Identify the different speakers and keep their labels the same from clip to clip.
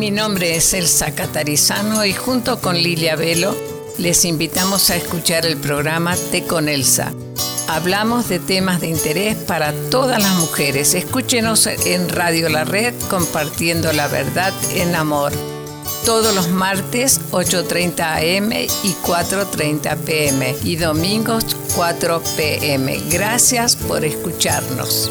Speaker 1: Mi nombre es Elsa Catarizano y junto con Lilia Velo les invitamos a escuchar el programa Te con Elsa. Hablamos de temas de interés para todas las mujeres. Escúchenos en Radio La Red compartiendo la verdad en amor. Todos los martes 8.30 am y 4.30 pm y domingos 4 pm. Gracias por escucharnos.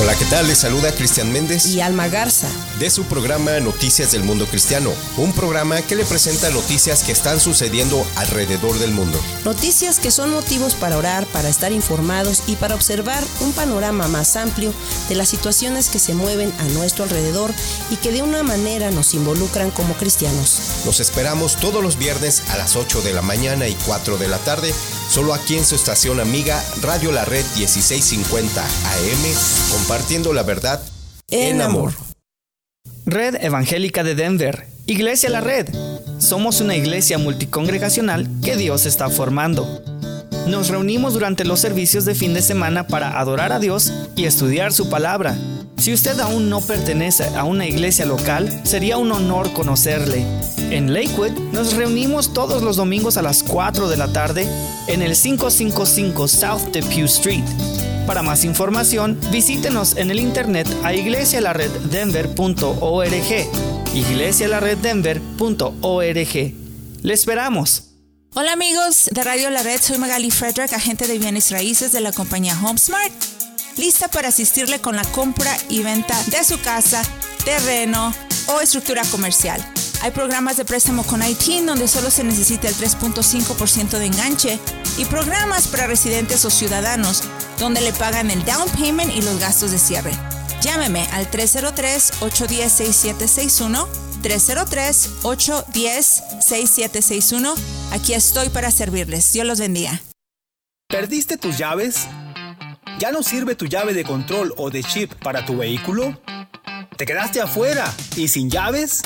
Speaker 2: Hola, ¿qué tal? Les saluda Cristian Méndez
Speaker 3: y Alma Garza
Speaker 2: de su programa Noticias del Mundo Cristiano, un programa que le presenta noticias que están sucediendo alrededor del mundo.
Speaker 3: Noticias que son motivos para orar, para estar informados y para observar un panorama más amplio de las situaciones que se mueven a nuestro alrededor y que de una manera nos involucran como cristianos.
Speaker 2: Los esperamos todos los viernes a las 8 de la mañana y 4 de la tarde, solo aquí en su estación amiga Radio La Red 1650 AM, compartiendo la verdad en amor.
Speaker 4: Red Evangélica de Denver, Iglesia La Red. Somos una iglesia multicongregacional que Dios está formando. Nos reunimos durante los servicios de fin de semana para adorar a Dios y estudiar su palabra. Si usted aún no pertenece a una iglesia local, sería un honor conocerle. En Lakewood nos reunimos todos los domingos a las 4 de la tarde en el 555 South Depew Street. Para más información, visítenos en el internet a iglesialareddenver.org. iglesialareddenver.org. Le esperamos.
Speaker 5: Hola amigos de Radio La Red, soy Magali Frederick, agente de bienes raíces de la compañía HomeSmart, lista para asistirle con la compra y venta de su casa, terreno o estructura comercial. Hay programas de préstamo con ITIN donde solo se necesita el 3.5% de enganche y programas para residentes o ciudadanos donde le pagan el down payment y los gastos de cierre. Llámeme al 303-810-6761. 303-810-6761. Aquí estoy para servirles. Dios los bendiga.
Speaker 6: ¿Perdiste tus llaves? ¿Ya no sirve tu llave de control o de chip para tu vehículo? ¿Te quedaste afuera y sin llaves?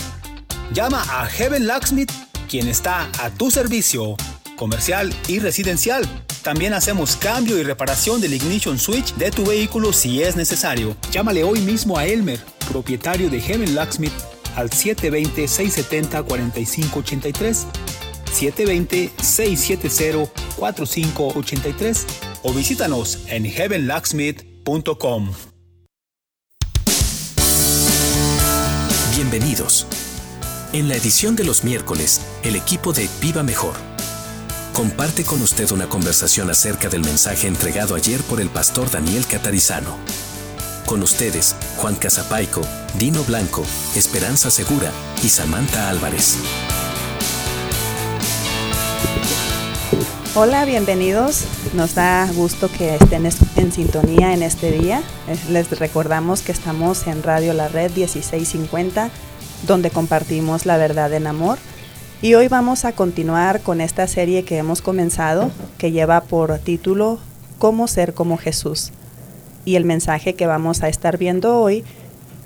Speaker 6: Llama a Heaven Locksmith, quien está a tu servicio, comercial y residencial también hacemos cambio y reparación del ignition switch de tu vehículo si es necesario. Llámale hoy mismo a Elmer, propietario de Heaven Locksmith, al 720-670-4583, 720-670-4583 o visítanos en heavenlocksmith.com.
Speaker 7: Bienvenidos. En la edición de los miércoles, el equipo de Viva Mejor comparte con usted una conversación acerca del mensaje entregado ayer por el pastor Daniel Catarizano. Con ustedes, Juan Casapaico, Dino Blanco, Esperanza Segura y Samantha Álvarez.
Speaker 8: Hola, bienvenidos. Nos da gusto que estén en sintonía en este día. Eh, les recordamos que estamos en Radio La Red 1650, donde compartimos la verdad en amor. Y hoy vamos a continuar con esta serie que hemos comenzado, que lleva por título Cómo ser como Jesús. Y el mensaje que vamos a estar viendo hoy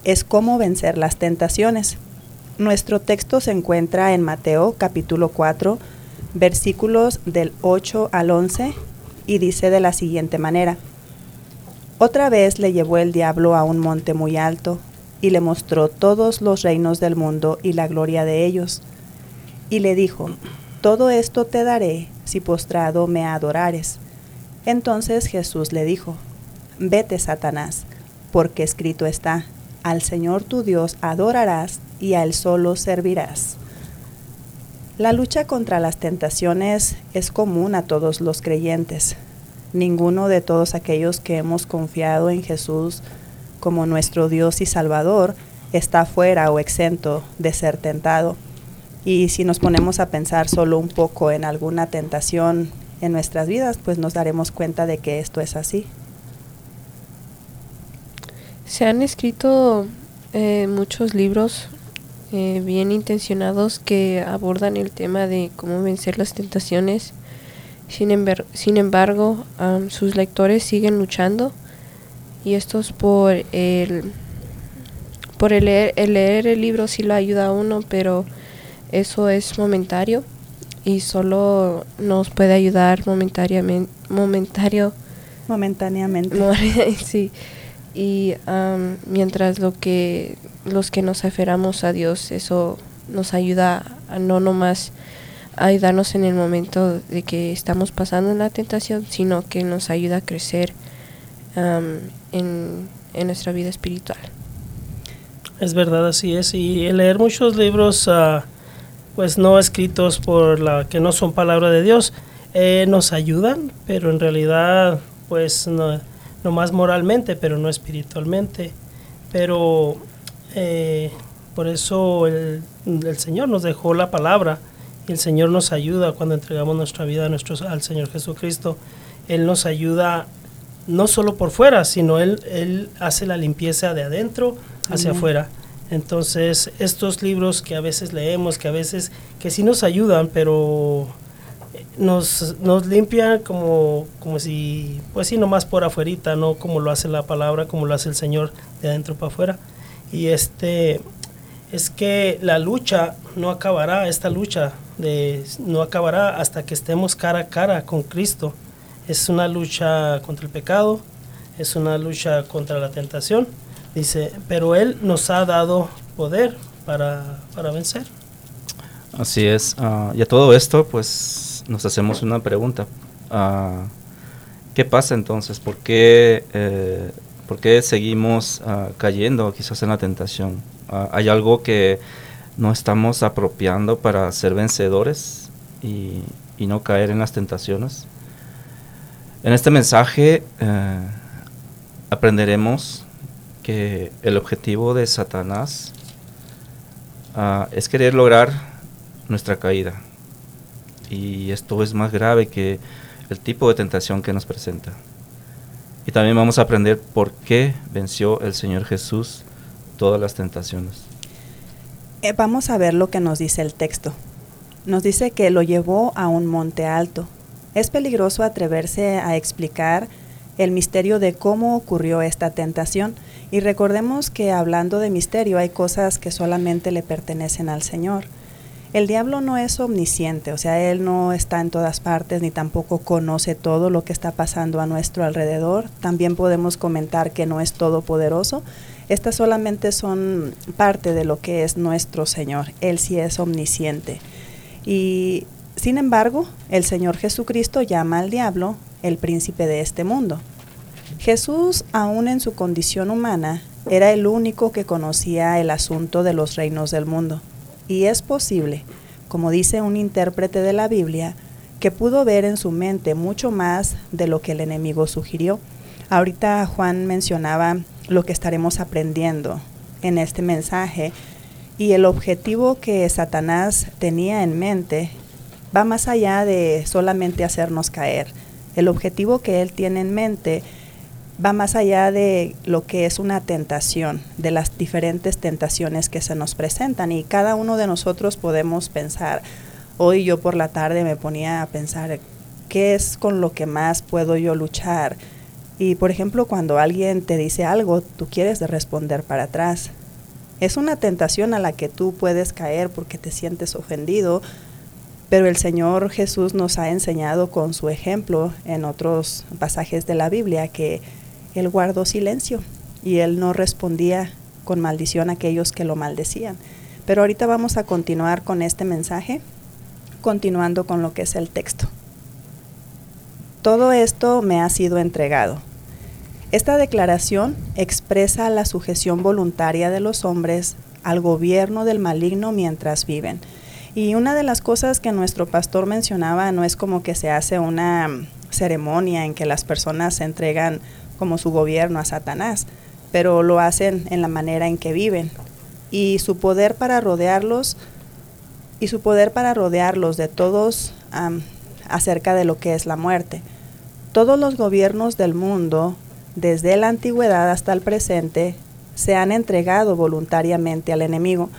Speaker 8: es cómo vencer las tentaciones. Nuestro texto se encuentra en Mateo capítulo 4, versículos del 8 al 11, y dice de la siguiente manera. Otra vez le llevó el diablo a un monte muy alto, y le mostró todos los reinos del mundo y la gloria de ellos y le dijo, Todo esto te daré si postrado me adorares. Entonces Jesús le dijo, Vete, Satanás, porque escrito está, Al Señor tu Dios adorarás y a Él solo servirás. La lucha contra las tentaciones es común a todos los creyentes. Ninguno de todos aquellos que hemos confiado en Jesús como nuestro Dios y Salvador está fuera o exento de ser tentado. Y si nos ponemos a pensar solo un poco en alguna tentación en nuestras vidas, pues nos daremos cuenta de que esto es así.
Speaker 9: Se han escrito eh, muchos libros eh, bien intencionados que abordan el tema de cómo vencer las tentaciones. Sin, sin embargo, sus lectores siguen luchando y esto es por el por el leer, el leer el libro sí lo ayuda a uno, pero eso es momentario y solo nos puede ayudar momentáneamente momentario
Speaker 8: momentáneamente.
Speaker 9: Sí. Y mientras lo que los que nos aferramos a Dios eso nos ayuda a no nomás ayudarnos en el momento de que estamos pasando en la tentación sino que nos ayuda a crecer en, en nuestra vida espiritual
Speaker 10: es verdad así es y leer muchos libros uh, pues no escritos por la que no son palabra de Dios, eh, nos ayudan, pero en realidad pues no, más moralmente, pero no espiritualmente. Pero eh, por eso el, Señor nos dejó la palabra y el Señor nos ayuda cuando entregamos nuestra vida a nuestro, al Señor Jesucristo. Él nos ayuda no solo por fuera, sino Él, él hace la limpieza de adentro hacia afuera. Entonces, estos libros que a veces leemos, que a veces, que sí nos ayudan, pero nos, nos limpian como, como si, pues sí, nomás por afuerita, no como lo hace la palabra, como lo hace el Señor de adentro para afuera. Y este, es que la lucha no acabará, esta lucha de, no acabará hasta que estemos cara a cara con Cristo. Es una lucha contra el pecado, es una lucha contra la tentación Dice, pero Él nos ha dado poder para, vencer.
Speaker 11: Así es. Ah, y a todo esto, pues nos hacemos una pregunta. Uh, ¿Qué pasa entonces? ¿Por qué, eh, ¿por qué seguimos uh, cayendo quizás en la tentación? ¿Hay algo que no estamos apropiando para ser vencedores y, y no caer en las tentaciones? En este mensaje eh, aprenderemos que el objetivo de Satanás ah, es querer lograr nuestra caída. Y esto es más grave que el tipo de tentación que nos presenta. Y también vamos a aprender por qué venció el Señor Jesús todas las tentaciones.
Speaker 8: Eh, vamos a ver lo que nos dice el texto. Nos dice que lo llevó a un monte alto. Es peligroso atreverse a explicar el misterio de cómo ocurrió esta tentación. Y recordemos que hablando de misterio hay cosas que solamente le pertenecen al Señor. El diablo no es omnisciente, o sea, él no está en todas partes ni tampoco conoce todo lo que está pasando a nuestro alrededor. También podemos comentar que no es todopoderoso. Estas solamente son parte de lo que es nuestro Señor. Él sí es omnisciente. Y sin embargo, el Señor Jesucristo llama al diablo el príncipe de este mundo. Jesús, aún en su condición humana, era el único que conocía el asunto de los reinos del mundo. Y es posible, como dice un intérprete de la Biblia, que pudo ver en su mente mucho más de lo que el enemigo sugirió. Ahorita Juan mencionaba lo que estaremos aprendiendo en este mensaje y el objetivo que Satanás tenía en mente va más allá de solamente hacernos caer el objetivo que Él tiene en mente va más allá de lo que es una tentación, de las diferentes tentaciones que se nos presentan y cada uno de nosotros podemos pensar, hoy yo por la tarde me ponía a pensar, ¿qué es con lo que más puedo yo luchar? Y por ejemplo, cuando alguien te dice algo, tú quieres responder para atrás. Es una tentación a la que tú puedes caer porque te sientes ofendido, pero el Señor Jesús nos ha enseñado con su ejemplo en otros pasajes de la Biblia que Él guardó silencio y Él no respondía con maldición a aquellos que lo maldecían. Pero ahorita vamos a continuar con este mensaje, continuando con lo que es el texto. Todo esto me ha sido entregado. Esta declaración expresa la sujeción voluntaria de los hombres al gobierno del maligno mientras viven y una de las cosas que nuestro pastor mencionaba no es como que se hace una ceremonia en que las personas se entregan como su gobierno a Satanás, pero lo hacen en la manera en que viven. Y su poder para rodearlos, y su poder para rodearlos de todos acerca de lo que es la muerte. Todos los gobiernos del mundo desde la antigüedad hasta el presente, se han entregado voluntariamente al enemigo.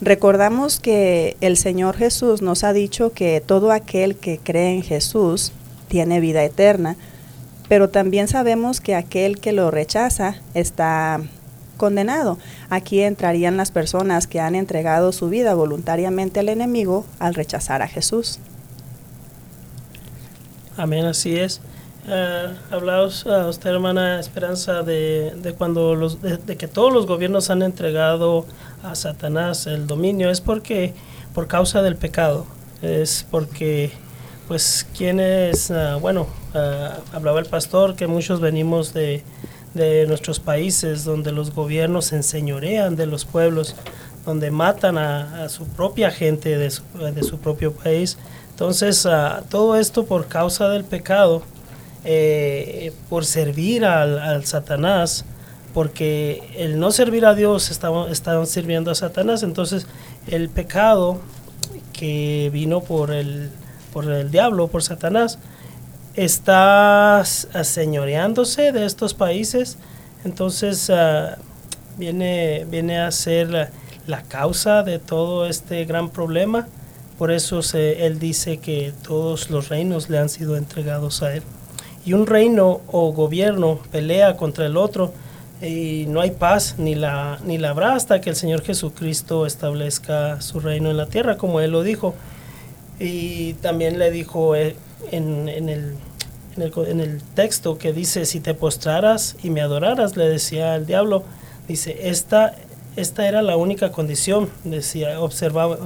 Speaker 8: Recordamos que el Señor Jesús nos ha dicho que todo aquel que cree en Jesús tiene vida eterna, pero también sabemos que aquel que lo rechaza está condenado. Aquí entrarían las personas que han entregado su vida voluntariamente al enemigo al rechazar a Jesús.
Speaker 10: Amén, así es. Uh, hablaos a usted, hermana Esperanza, de, de cuando los, de, que todos los gobiernos han entregado a Satanás el dominio, es porque por causa del pecado, es porque, pues, quienes, uh, bueno, uh, hablaba el pastor que muchos venimos de, de nuestros países donde los gobiernos se enseñorean de los pueblos, donde matan a, su propia gente de su, de su, propio país. Entonces, todo esto por causa del pecado, eh, por servir al, Satanás, porque el no servir a Dios estaban, estaban sirviendo a Satanás. Entonces, el pecado que vino por el, por el diablo, por Satanás, está señoreándose de estos países, entonces uh, viene, viene a ser la, la, causa de todo este gran problema. Por eso se, él dice que todos los reinos le han sido entregados a él. Y un reino o gobierno pelea contra el otro y no hay paz ni la, ni la habrá hasta que el Señor Jesucristo establezca su reino en la tierra, como él lo dijo. Y también le dijo eh, en, en el en el, texto que dice, si te postraras y me adoraras, le decía el diablo, dice, esta, esta era la única condición, decía, observaba,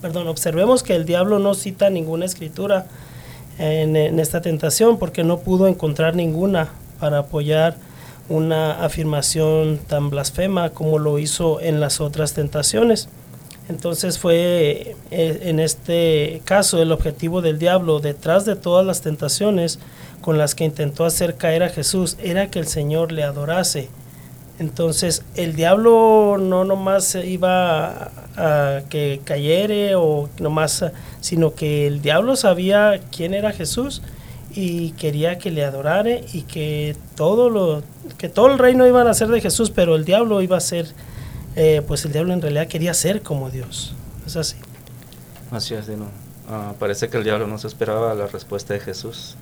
Speaker 10: perdón, observemos que el diablo no cita ninguna escritura en, esta tentación porque no pudo encontrar ninguna para apoyar una afirmación tan blasfema como lo hizo en las otras tentaciones. Entonces fue eh, en este caso el objetivo del diablo detrás de todas las tentaciones con las que intentó hacer caer a Jesús era que el Señor le adorase. Entonces el diablo no nomás iba a, que cayere o nomás, sino que el diablo sabía quién era Jesús y quería que le adorare y que todo lo que todo el reino iba a ser de Jesús, pero el diablo iba a ser, eh, pues el diablo en realidad quería ser como Dios. Es así.
Speaker 11: Así es, Dino. Ah, parece que el diablo no se esperaba la respuesta de Jesús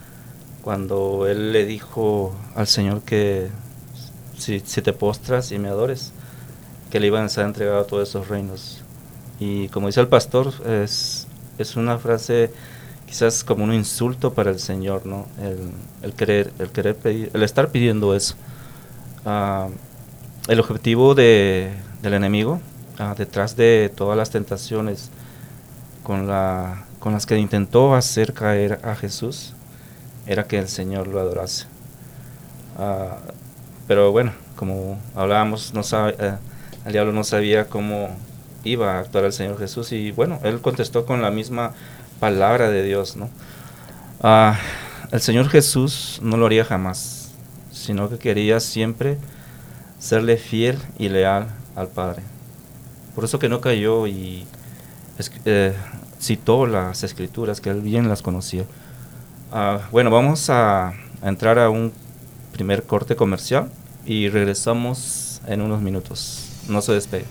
Speaker 11: cuando él le dijo al Señor que si, te postras y me adores, que le iban a ser entregados todos esos reinos. Y como dice el pastor, es, es una frase quizás como un insulto para el Señor, ¿no? El, querer, el querer el estar pidiendo eso. Ah, el objetivo de, del enemigo, ah, detrás de todas las tentaciones con, la, con las que intentó hacer caer a Jesús, era que el Señor lo adorase. Ah, pero bueno, como hablábamos, no sabe, eh, el diablo no sabía cómo iba a actuar el Señor Jesús y bueno, él contestó con la misma palabra de Dios, ¿no? Ah, el Señor Jesús no lo haría jamás, sino que quería siempre serle fiel y leal al Padre. Por eso que no cayó y eh, citó las escrituras, que él bien las conocía. Ah, bueno, vamos a, entrar a un primer corte comercial y regresamos en unos minutos. No se despegue.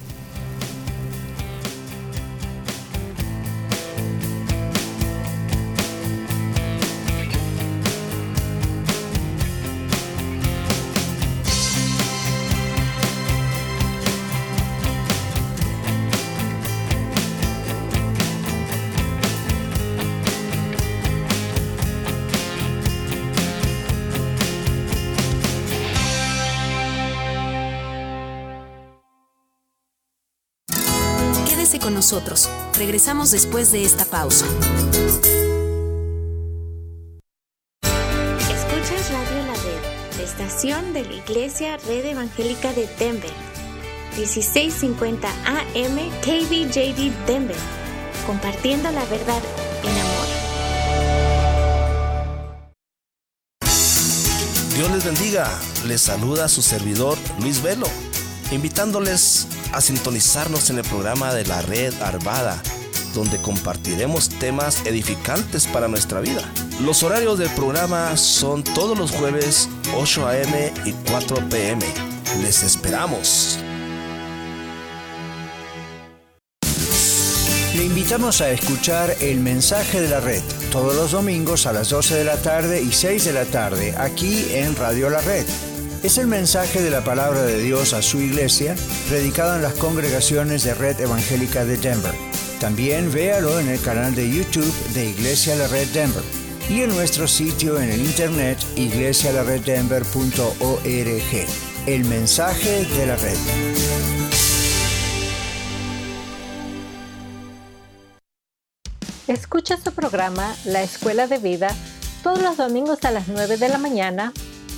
Speaker 12: Regresamos después de esta pausa.
Speaker 13: Escuchas Radio La Red, estación de la Iglesia Red Evangélica de Denver. 1650 AM KBJD Denver. Compartiendo la verdad en
Speaker 14: amor. Dios les bendiga. Les saluda su servidor Luis Velo, invitándoles a sintonizarnos en el programa de la red Arvada, donde compartiremos temas edificantes para nuestra vida Los horarios del programa son todos los jueves 8 a.m. y 4 p.m. Les esperamos.
Speaker 15: Le invitamos a escuchar el mensaje de la red todos los domingos a las 12 de la tarde y 6 de la tarde aquí en Radio La Red. Es el mensaje de la palabra de Dios a su iglesia, predicado en las congregaciones de Red Evangélica de Denver. También véalo en el canal de YouTube de Iglesia La Red Denver y en nuestro sitio en el internet iglesialareddenver.org. El mensaje de la red.
Speaker 16: Escucha su programa La Escuela de Vida todos los domingos a las 9 de la mañana,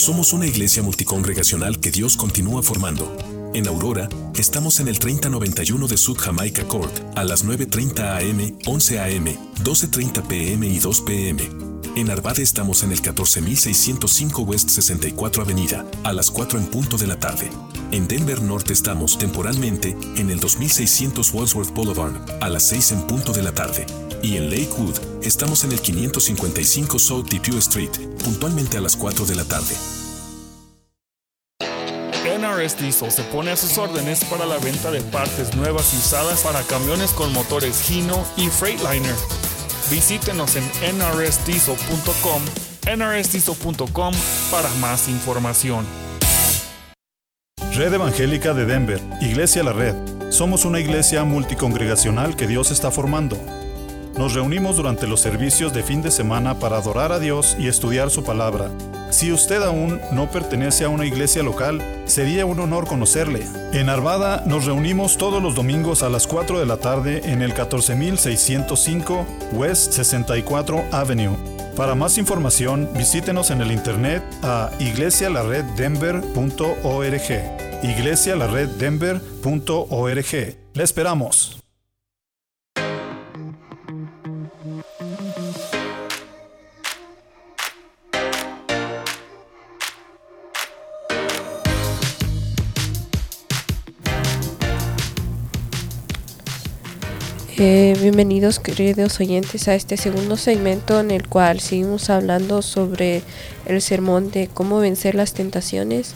Speaker 7: Somos una iglesia multicongregacional que Dios continúa formando. En Aurora, estamos en el 3091 de Sud Jamaica Court, a las 9.30 am, 11 am, 12.30 pm y 2 pm. En Arvada estamos en el 14605 West 64 Avenida, a las 4 en punto de la tarde. En Denver Norte estamos temporalmente en el 2600 Wadsworth Boulevard, a las 6 en punto de la tarde. Y en Lakewood estamos en el 555 South Depew Street, puntualmente a las 4 de la tarde.
Speaker 17: NRS Diesel se pone a sus órdenes para la venta de partes nuevas y usadas para camiones con motores Hino y Freightliner Visítenos en nrsdiesel.com, nrsdiesel.com para más información.
Speaker 18: Red Evangélica de Denver, Iglesia La Red. Somos una iglesia multicongregacional que Dios está formando. Nos reunimos durante los servicios de fin de semana para adorar a Dios y estudiar su palabra. Si usted aún no pertenece a una iglesia local, sería un honor conocerle. En Arvada nos reunimos todos los domingos a las 4 de la tarde en el 14605 West 64 Avenue. Para más información, visítenos en el internet a iglesialareddenver.org. iglesialareddenver.org. Le esperamos.
Speaker 9: Eh, bienvenidos queridos oyentes a este segundo segmento en el cual seguimos hablando sobre el sermón de cómo vencer las tentaciones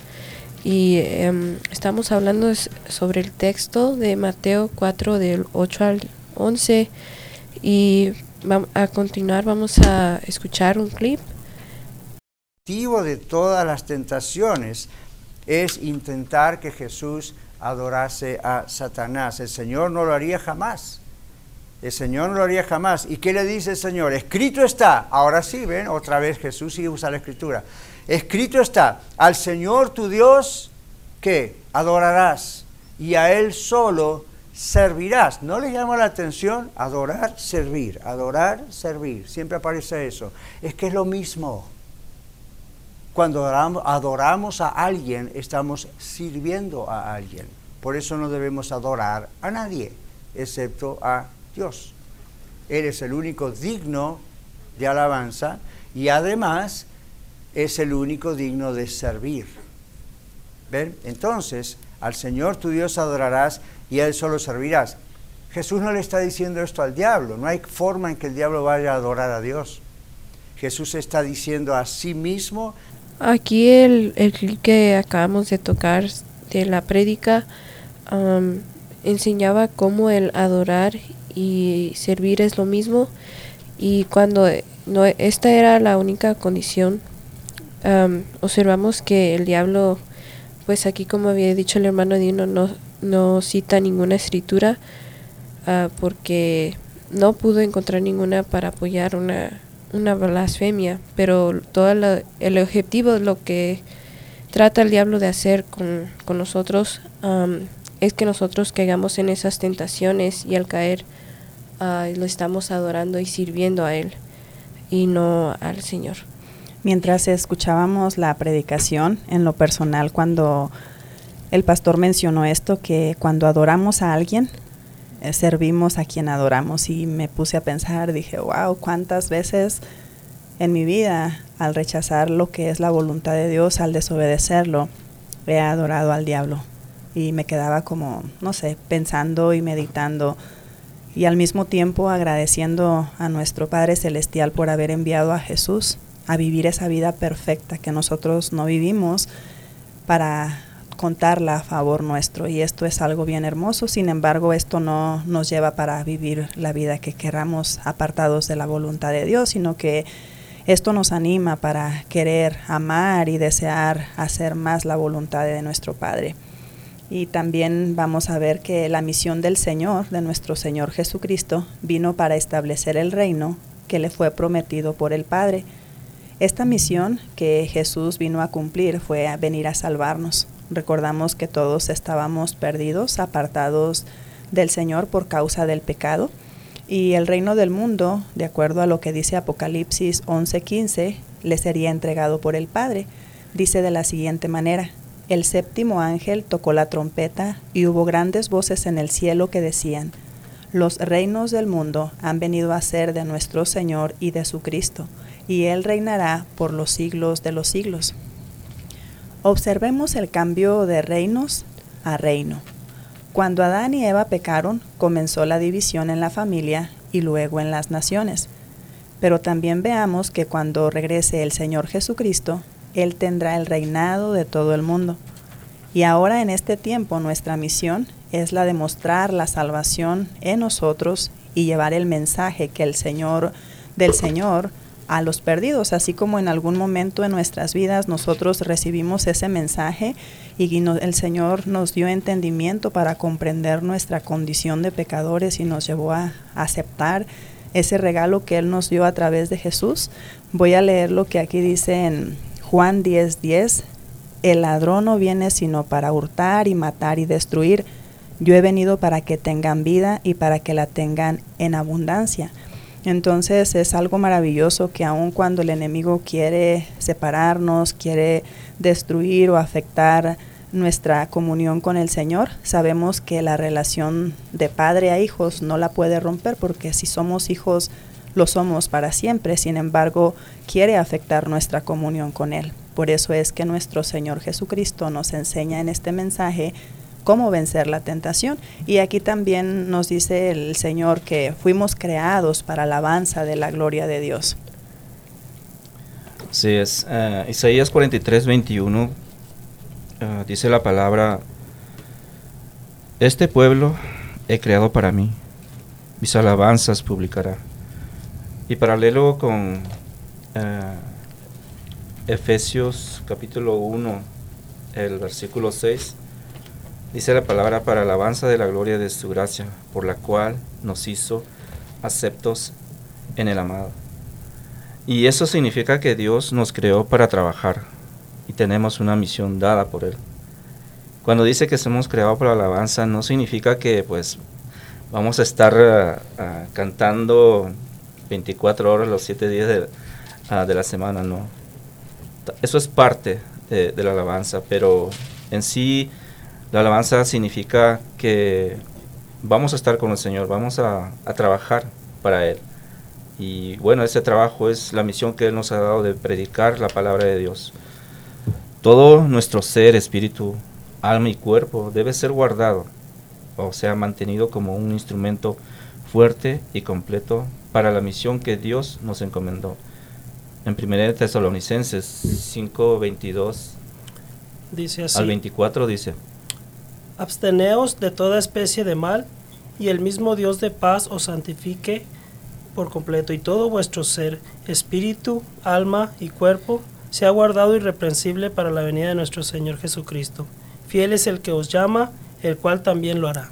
Speaker 9: y em, estamos hablando sobre el texto de Mateo 4 del 8 al 11 y a continuar vamos a escuchar un clip.
Speaker 15: El motivo de todas las tentaciones es intentar que Jesús adorase a Satanás. El Señor no lo haría jamás. El Señor no lo haría jamás. ¿Y qué le dice el Señor? Escrito está. Ahora sí, ven, otra vez Jesús sigue usa la escritura. Escrito está, al Señor tu Dios, que adorarás y a Él solo servirás. ¿No le llama la atención? Adorar, servir, adorar, servir. Siempre aparece eso. Es que es lo mismo. Cuando adoramos, adoramos a alguien, estamos sirviendo a alguien. Por eso no debemos adorar a nadie, excepto a Dios. Eres el único digno de alabanza y además es el único digno de servir. ¿Ven? Entonces, al Señor tu Dios adorarás y a Él solo servirás. Jesús no le está diciendo esto al diablo, no hay forma en que el diablo vaya a adorar a Dios. Jesús está diciendo a sí mismo.
Speaker 9: Aquí el, el que acabamos de tocar de la prédica enseñaba cómo el adorar y servir es lo mismo. Y cuando no, esta era la única condición, observamos que el diablo, pues aquí como había dicho el hermano Dino, no, no cita ninguna escritura ah, porque no pudo encontrar ninguna para apoyar una, una blasfemia, pero todo el objetivo, lo que trata el diablo de hacer con, con nosotros, es que nosotros caigamos en esas tentaciones y al caer lo estamos adorando y sirviendo a Él y no al Señor.
Speaker 8: Mientras escuchábamos la predicación, en lo personal, cuando el pastor mencionó esto, que cuando adoramos a alguien, eh, servimos a quien adoramos y me puse a pensar, dije, wow, cuántas veces en mi vida, al rechazar lo que es la voluntad de Dios, al desobedecerlo, he adorado al diablo. Y me quedaba como, no sé, pensando y meditando y al mismo tiempo agradeciendo a nuestro Padre Celestial por haber enviado a Jesús a vivir esa vida perfecta que nosotros no vivimos para contarla a favor nuestro y esto es algo bien hermoso, sin embargo esto no nos lleva para vivir la vida que queramos apartados de la voluntad de Dios, sino que esto nos anima para querer amar y desear hacer más la voluntad de nuestro Padre. Y también vamos a ver que la misión del Señor, de nuestro Señor Jesucristo, vino para establecer el reino que le fue prometido por el Padre. Esta misión que Jesús vino a cumplir fue a venir a salvarnos. Recordamos que todos estábamos perdidos, apartados del Señor por causa del pecado. Y el reino del mundo, de acuerdo a lo que dice Apocalipsis 11:15, le sería entregado por el Padre. Dice de la siguiente manera, el séptimo ángel tocó la trompeta y hubo grandes voces en el cielo que decían, los reinos del mundo han venido a ser de nuestro Señor y de su Cristo, y Él reinará por los siglos de los siglos. Observemos el cambio de reinos a reino. Cuando Adán y Eva pecaron, comenzó la división en la familia y luego en las naciones. Pero también veamos que cuando regrese el Señor Jesucristo, Él tendrá el reinado de todo el mundo. Y ahora en este tiempo nuestra misión es la de mostrar la salvación en nosotros y llevar el mensaje que el Señor del Señor a los perdidos, así como en algún momento en nuestras vidas nosotros recibimos ese mensaje y el Señor nos dio entendimiento para comprender nuestra condición de pecadores y nos llevó a, aceptar ese regalo que Él nos dio a través de Jesús. Voy a leer lo que aquí dice en Juan 10:10. 10, el ladrón no viene sino para hurtar y matar y destruir. Yo he venido para que tengan vida y para que la tengan en abundancia. Entonces es algo maravilloso que aun cuando el enemigo quiere separarnos, quiere destruir o afectar nuestra comunión con el Señor, sabemos que la relación de padre a hijos no la puede romper porque si somos hijos lo somos para siempre, sin embargo quiere afectar nuestra comunión con Él. Por eso es que nuestro Señor Jesucristo nos enseña en este mensaje cómo vencer la tentación. Y aquí también nos dice el Señor que fuimos creados para alabanza de la gloria de Dios.
Speaker 11: Sí, es uh, Isaías 43, 21, uh, dice la palabra, este pueblo he creado para mí, mis alabanzas publicará. Y paralelo con uh, Efesios capítulo 1, el versículo 6, Dice la palabra para alabanza de la gloria de su gracia, por la cual nos hizo aceptos en el amado. Y eso significa que Dios nos creó para trabajar y tenemos una misión dada por Él. Cuando dice que somos creados para alabanza, no significa que pues vamos a estar uh, uh, cantando 24 horas los 7 días de, uh, de, la semana, no. Eso es parte de, de la alabanza, pero en sí la alabanza significa que vamos a estar con el Señor, vamos a, a, trabajar para Él. Y bueno, ese trabajo es la misión que Él nos ha dado de predicar la palabra de Dios. Todo nuestro ser, espíritu, alma y cuerpo debe ser guardado, o sea, mantenido como un instrumento fuerte y completo para la misión que Dios nos encomendó. En 1 Tesalonicenses 5, 22
Speaker 10: dice así,
Speaker 11: al 24 dice,
Speaker 10: Absteneos de toda especie de mal, y el mismo Dios de paz os santifique por completo, y todo vuestro ser, espíritu, alma y cuerpo, sea guardado irreprensible para la venida de nuestro Señor Jesucristo. Fiel es el que os llama, el cual también lo hará.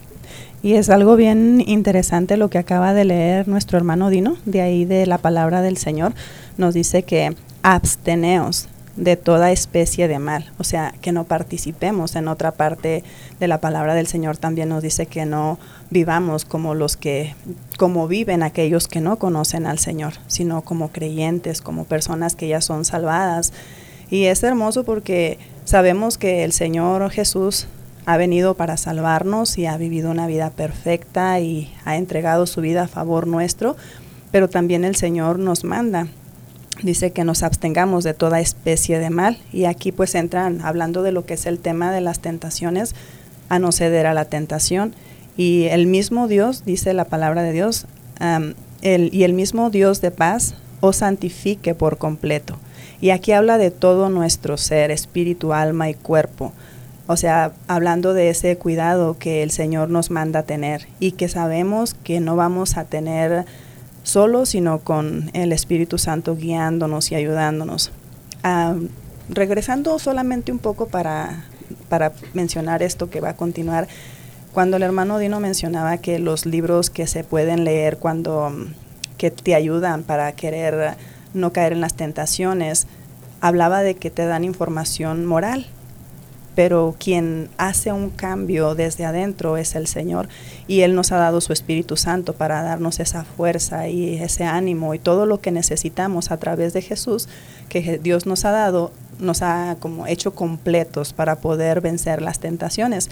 Speaker 8: Y es algo bien interesante lo que acaba de leer nuestro hermano Dino, de ahí de la palabra del Señor, nos dice que absteneos, de toda especie de mal, o sea, que no participemos. En otra parte de la palabra del Señor también nos dice que no vivamos como los que, como viven aquellos que no conocen al Señor, sino como creyentes, como personas que ya son salvadas. Y es hermoso porque sabemos que el Señor Jesús ha venido para salvarnos y ha vivido una vida perfecta y ha entregado su vida a favor nuestro, pero también el Señor nos manda. Dice que nos abstengamos de toda especie de mal y aquí pues entran hablando de lo que es el tema de las tentaciones a no ceder a la tentación. Y el mismo Dios dice la palabra de Dios y el mismo Dios de paz os santifique por completo. Y aquí habla de todo nuestro ser espíritu alma y cuerpo o sea hablando de ese cuidado que el Señor nos manda tener y que sabemos que no vamos a tener solo, sino con el Espíritu Santo guiándonos y ayudándonos. Ah, regresando solamente un poco para, para mencionar esto que va a continuar, cuando el hermano Dino mencionaba que los libros que se pueden leer cuando que te ayudan para querer no caer en las tentaciones, hablaba de que te dan información moral pero quien hace un cambio desde adentro es el Señor y Él nos ha dado su Espíritu Santo para darnos esa fuerza y ese ánimo y todo lo que necesitamos a través de Jesús que Dios nos ha dado, nos ha como hecho completos para poder vencer las tentaciones.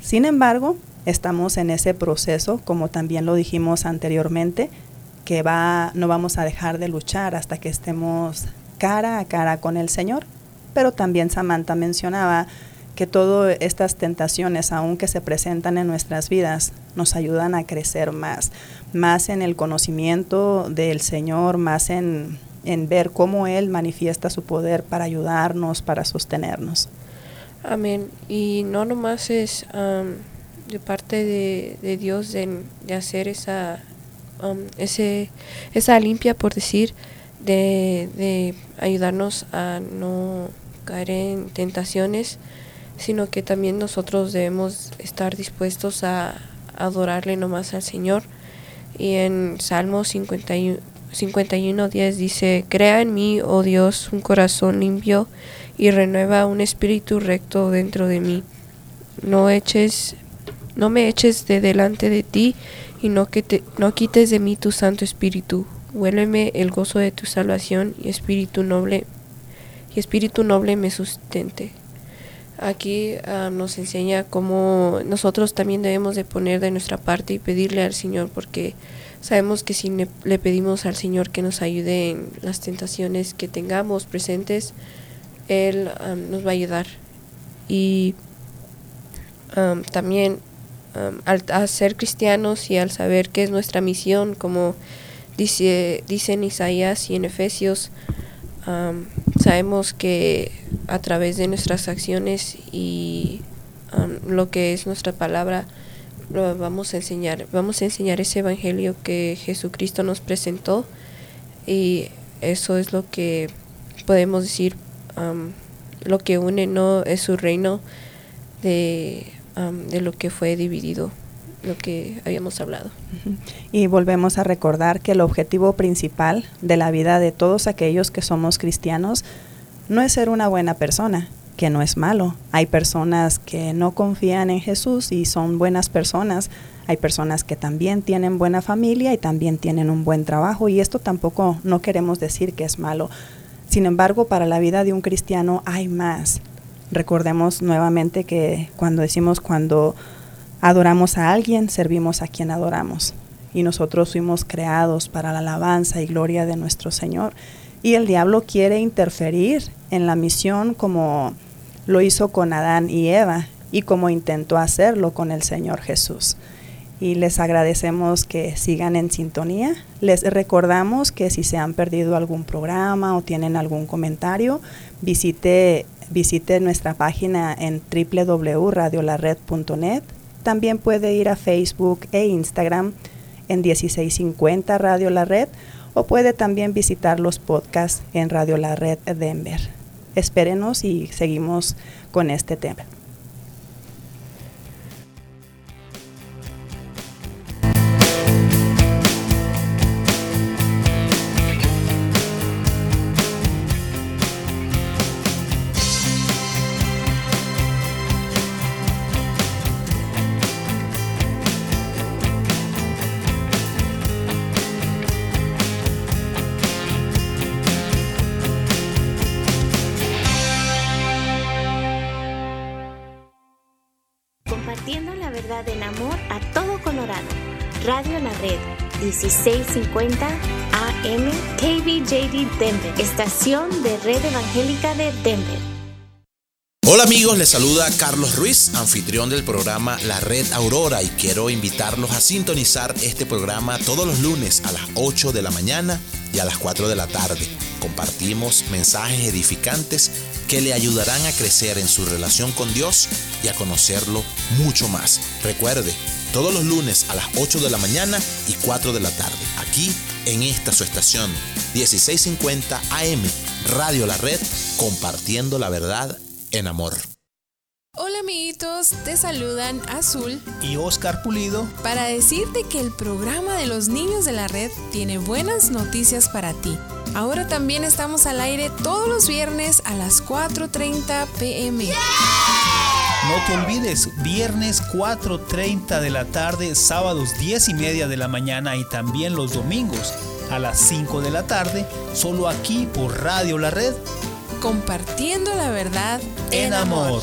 Speaker 8: Sin embargo, estamos en ese proceso, como también lo dijimos anteriormente, que va, no vamos a dejar de luchar hasta que estemos cara a cara con el Señor pero también Samantha mencionaba que todas estas tentaciones, aunque se presentan en nuestras vidas, nos ayudan a crecer más, más en el conocimiento del Señor, más en, ver cómo Él manifiesta su poder para ayudarnos, para sostenernos.
Speaker 9: Amén. Y no nomás es de parte de, Dios de, hacer esa, esa limpia, por decir, de, de ayudarnos a no caer en tentaciones, sino que también nosotros debemos estar dispuestos a adorarle nomás al Señor. Y en Salmo 51, 51 10 dice, Crea en mí, oh Dios, un corazón limpio y renueva un espíritu recto dentro de mí. No eches, no me eches de delante de ti y no, que te, no quites de mí tu Santo Espíritu. Vuélveme el gozo de tu salvación y espíritu noble espíritu noble me sustente. Aquí ah, nos enseña cómo nosotros también debemos de poner de nuestra parte y pedirle al Señor, porque sabemos que si le, pedimos al Señor que nos ayude en las tentaciones que tengamos presentes, Él nos va a ayudar. Y ah, también al, ser cristianos y al saber qué es nuestra misión, como dice, dice en Isaías y en Efesios, sabemos que a través de nuestras acciones y lo que es nuestra palabra, lo vamos a enseñar. Vamos a enseñar ese evangelio que Jesucristo nos presentó y eso es lo que podemos decir, lo que une no es su reino de, de lo que fue dividido lo que habíamos hablado.
Speaker 8: Y volvemos a recordar que el objetivo principal de la vida de todos aquellos que somos cristianos no es ser una buena persona, que no es malo. Hay personas que no confían en Jesús y son buenas personas. Hay personas que también tienen buena familia y también tienen un buen trabajo y esto tampoco no queremos decir que es malo. Sin embargo, para la vida de un cristiano hay más. Recordemos nuevamente que cuando decimos cuando adoramos a alguien, servimos a quien adoramos. Y nosotros fuimos creados para la alabanza y gloria de nuestro Señor. Y el diablo quiere interferir en la misión como lo hizo con Adán y Eva y como intentó hacerlo con el Señor Jesús. Y les agradecemos que sigan en sintonía. Les recordamos que si se han perdido algún programa o tienen algún comentario, visite, visite nuestra página en www.radiolared.net también puede ir a Facebook e Instagram en 1650 Radio La Red o puede también visitar los podcasts en Radio La Red Denver. Espérenos y seguimos con este tema.
Speaker 13: 1650 AM KBJD Denver, estación de Red Evangélica de Denver.
Speaker 19: Hola amigos, les saluda Carlos Ruiz, anfitrión del programa La Red Aurora y quiero invitarlos a sintonizar este programa todos los lunes a las 8 de la mañana y a las 4 de la tarde. Compartimos mensajes edificantes que le ayudarán a crecer en su relación con Dios y a conocerlo mucho más. Recuerde, todos los lunes a las 8 de la mañana y 4 de la tarde, aquí en esta su estación 1650 AM, Radio La Red, compartiendo la verdad en amor.
Speaker 20: Hola amiguitos, te saludan Azul
Speaker 6: y Oscar Pulido
Speaker 20: para decirte que el programa de los niños de la red tiene buenas noticias para ti. Ahora también estamos al aire todos los viernes a las 4.30 pm.
Speaker 6: No te olvides, viernes 4.30 de la tarde, sábados 10 y media de la mañana y también los domingos a las 5 de la tarde, solo aquí por Radio La Red.
Speaker 20: Compartiendo la verdad
Speaker 6: en, amor.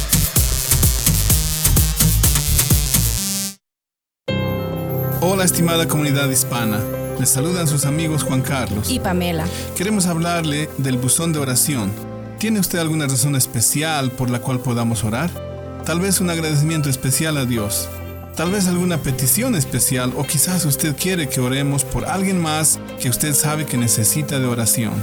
Speaker 21: Hola estimada comunidad hispana, les saludan sus amigos Juan Carlos
Speaker 22: y Pamela.
Speaker 21: Queremos hablarle del buzón de oración. ¿Tiene usted alguna razón especial por la cual podamos orar? Tal vez un agradecimiento especial a Dios. Tal vez alguna petición especial o quizás usted quiere que oremos por alguien más que usted sabe que necesita de oración.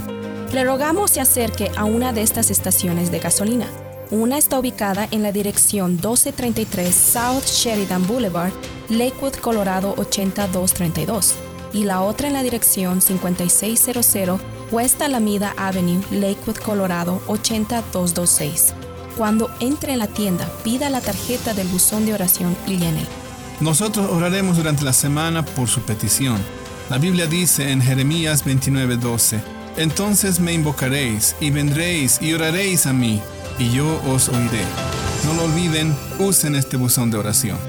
Speaker 22: Le rogamos se acerque a una de estas estaciones de gasolina. Una está ubicada en la dirección 1233 South Sheridan Boulevard, Lakewood, Colorado 8232, y la otra en la dirección 5600 West Alameda Avenue, Lakewood, Colorado 80226. Cuando entre en la tienda, pida la tarjeta del buzón de oración y llene.
Speaker 21: Nosotros oraremos durante la semana por su petición. La Biblia dice en Jeremías 29:12, Entonces me invocaréis y vendréis y oraréis a mí y yo os oiré. No lo olviden, usen este buzón de oración.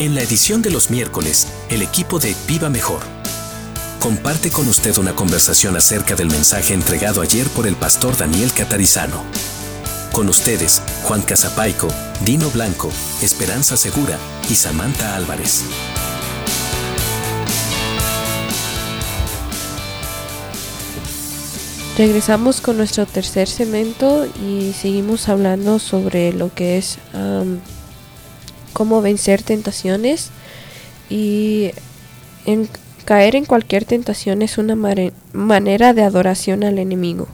Speaker 7: En la edición de los miércoles, el equipo de Viva Mejor comparte con usted una conversación acerca del mensaje entregado ayer por el pastor Daniel Catarizano. Con ustedes, Juan Casapaico, Dino Blanco, Esperanza Segura y Samantha Álvarez.
Speaker 9: Regresamos con nuestro tercer segmento y seguimos hablando sobre lo que es cómo vencer tentaciones y en caer en cualquier tentación es una manera de adoración al enemigo.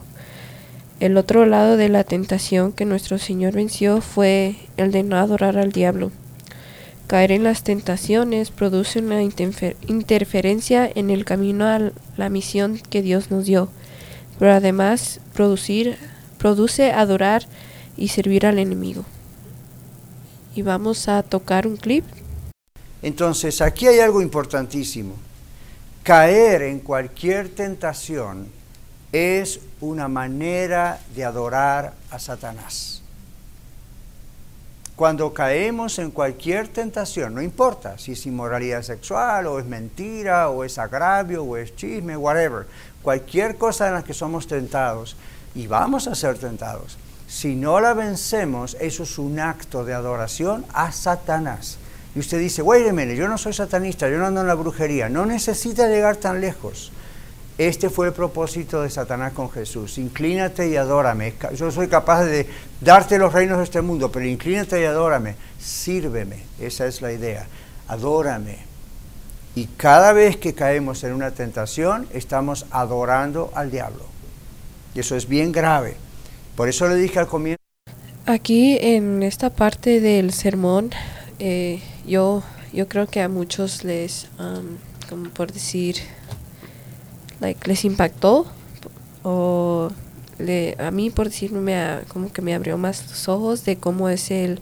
Speaker 9: El otro lado de la tentación que nuestro Señor venció fue el de no adorar al diablo. Caer en las tentaciones produce una interferencia en el camino a la misión que Dios nos dio, pero además producir, produce adorar y servir al enemigo y vamos a tocar un clip.
Speaker 15: Entonces, aquí hay algo importantísimo. Caer en cualquier tentación es una manera de adorar a Satanás. Cuando caemos en cualquier tentación, no importa si es inmoralidad sexual o es mentira o es agravio o es chisme, whatever, cualquier cosa en la que somos tentados, y vamos a ser tentados, si no la vencemos, eso es un acto de adoración a Satanás. Y usted dice, wait a minute, yo no soy satanista, yo no ando en la brujería, no necesita llegar tan lejos. Este fue el propósito de Satanás con Jesús. Inclínate y adórame. Yo soy capaz de darte los reinos de este mundo, pero inclínate y adórame. Sírveme. Esa es la idea. Adórame. Y cada vez que caemos en una tentación, estamos adorando al diablo. Y eso es bien grave. Por eso le dije al comienzo.
Speaker 9: Aquí en esta parte del sermón, eh, yo, yo creo que a muchos les, um, como por decir, like, les impactó o le, a mí por decirme me como que me abrió más los ojos de cómo es el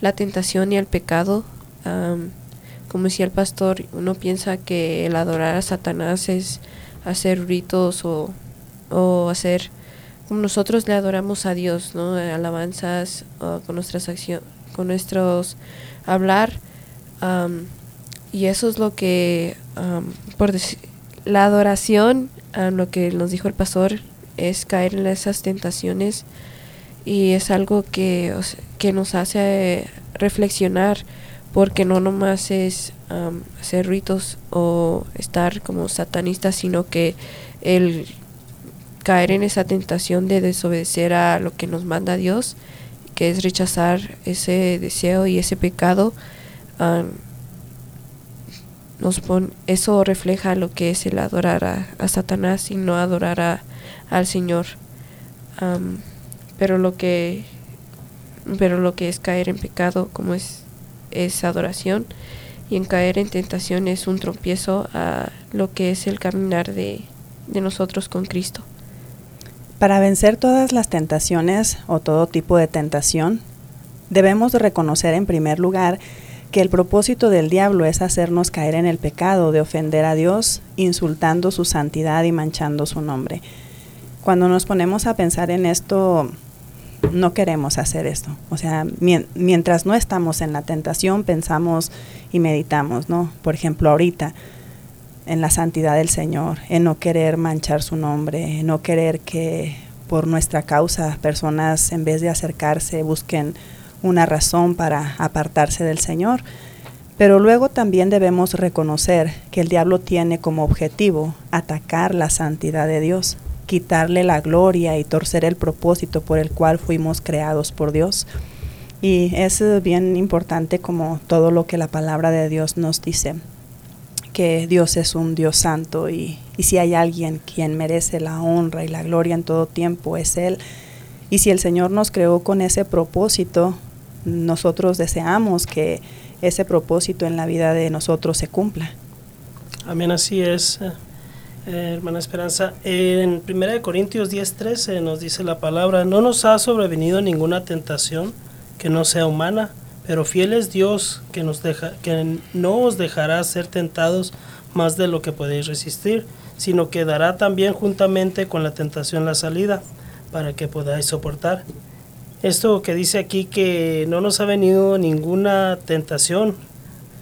Speaker 9: la tentación y el pecado como decía el pastor uno piensa que el adorar a Satanás es hacer ritos o, o hacer nosotros le adoramos a Dios no alabanzas con nuestras acciones con nuestros hablar y eso es lo que por decir la adoración, a lo que nos dijo el pastor, es caer en esas tentaciones y es algo que, que nos hace reflexionar porque no nomás es hacer ritos o estar como satanistas, sino que el caer en esa tentación de desobedecer a lo que nos manda Dios, que es rechazar ese deseo y ese pecado, nos eso refleja lo que es el adorar a, Satanás y no adorar al Señor. pero lo que pero lo que es caer en pecado como es es adoración y en caer en tentación es un tropiezo a lo que es el caminar de, de nosotros con Cristo.
Speaker 8: Para vencer todas las tentaciones o todo tipo de tentación, debemos reconocer en primer lugar que el propósito del diablo es hacernos caer en el pecado de ofender a Dios, insultando su santidad y manchando su nombre. Cuando nos ponemos a pensar en esto, no queremos hacer esto. O sea, mientras no estamos en la tentación, pensamos y meditamos, ¿no? Por ejemplo, ahorita, en la santidad del Señor, en no querer manchar su nombre, en no querer que por nuestra causa personas, en vez de acercarse, busquen una razón para apartarse del Señor. Pero luego también debemos reconocer que el diablo tiene como objetivo atacar la santidad de Dios, quitarle la gloria y torcer el propósito por el cual fuimos creados por Dios. Y es bien importante como todo lo que la palabra de Dios nos dice, que Dios es un Dios santo y, y si hay alguien quien merece la honra y la gloria en todo tiempo es Él. Y si el Señor nos creó con ese propósito, nosotros deseamos que ese propósito en la vida de nosotros se cumpla.
Speaker 10: Amén, así es, eh, hermana Esperanza. En 1 Corintios 10:13 nos dice la palabra, no nos ha sobrevenido ninguna tentación que no sea humana, pero fiel es Dios que, nos deja, que no os dejará ser tentados más de lo que podéis resistir, sino que dará también juntamente con la tentación la salida, para que podáis soportar esto que dice aquí que no nos ha venido ninguna tentación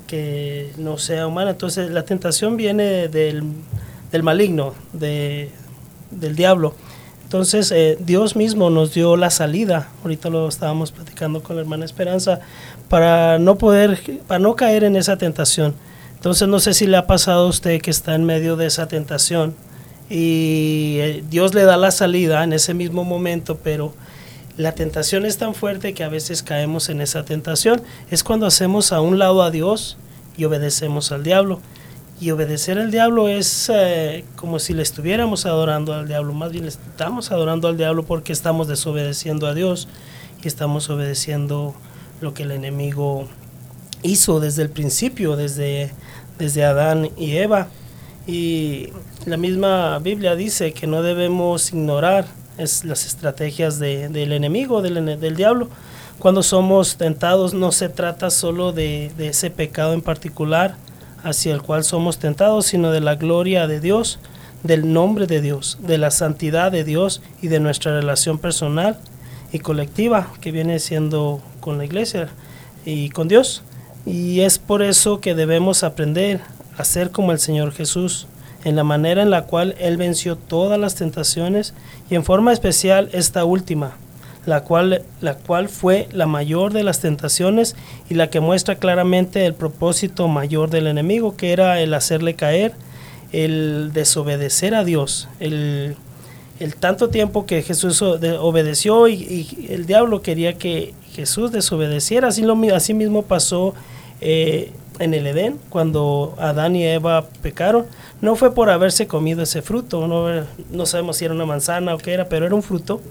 Speaker 10: que no sea humana. Entonces la tentación viene del, maligno, de, del diablo. Entonces eh, Dios mismo nos dio la salida, ahorita lo estábamos platicando con la hermana Esperanza, para no poder, para no caer en esa tentación. Entonces no sé si le ha pasado a usted que está en medio de esa tentación y eh, Dios le da la salida en ese mismo momento, pero la tentación es tan fuerte que a veces caemos en esa tentación. Es cuando hacemos a un lado a Dios y obedecemos al diablo. Y obedecer al diablo es eh, como si le estuviéramos adorando al diablo. Más bien estamos adorando al diablo porque estamos desobedeciendo a Dios y estamos obedeciendo lo que el enemigo hizo desde el principio, desde, desde Adán y Eva. Y la misma Biblia dice que no debemos ignorar es las estrategias del enemigo, del, del, diablo. Cuando somos tentados no se trata solo de, de, ese pecado en particular hacia el cual somos tentados, sino de la gloria de Dios, del nombre de Dios, de la santidad de Dios y de nuestra relación personal y colectiva que viene siendo con la iglesia. y con Dios. Y es por eso que debemos aprender a ser como el Señor Jesús, en la manera en la cual Él venció todas las tentaciones y en forma especial esta última, la cual, la cual fue la mayor de las tentaciones y la que muestra claramente el propósito mayor del enemigo, que era el hacerle caer, el desobedecer a Dios, el, el tanto tiempo que Jesús obedeció y, el diablo quería que Jesús desobedeciera, así, lo, así mismo pasó eh, en el Edén, cuando Adán y Eva pecaron, no fue por haberse comido ese fruto, no, no sabemos si era una manzana o qué era, pero era un fruto,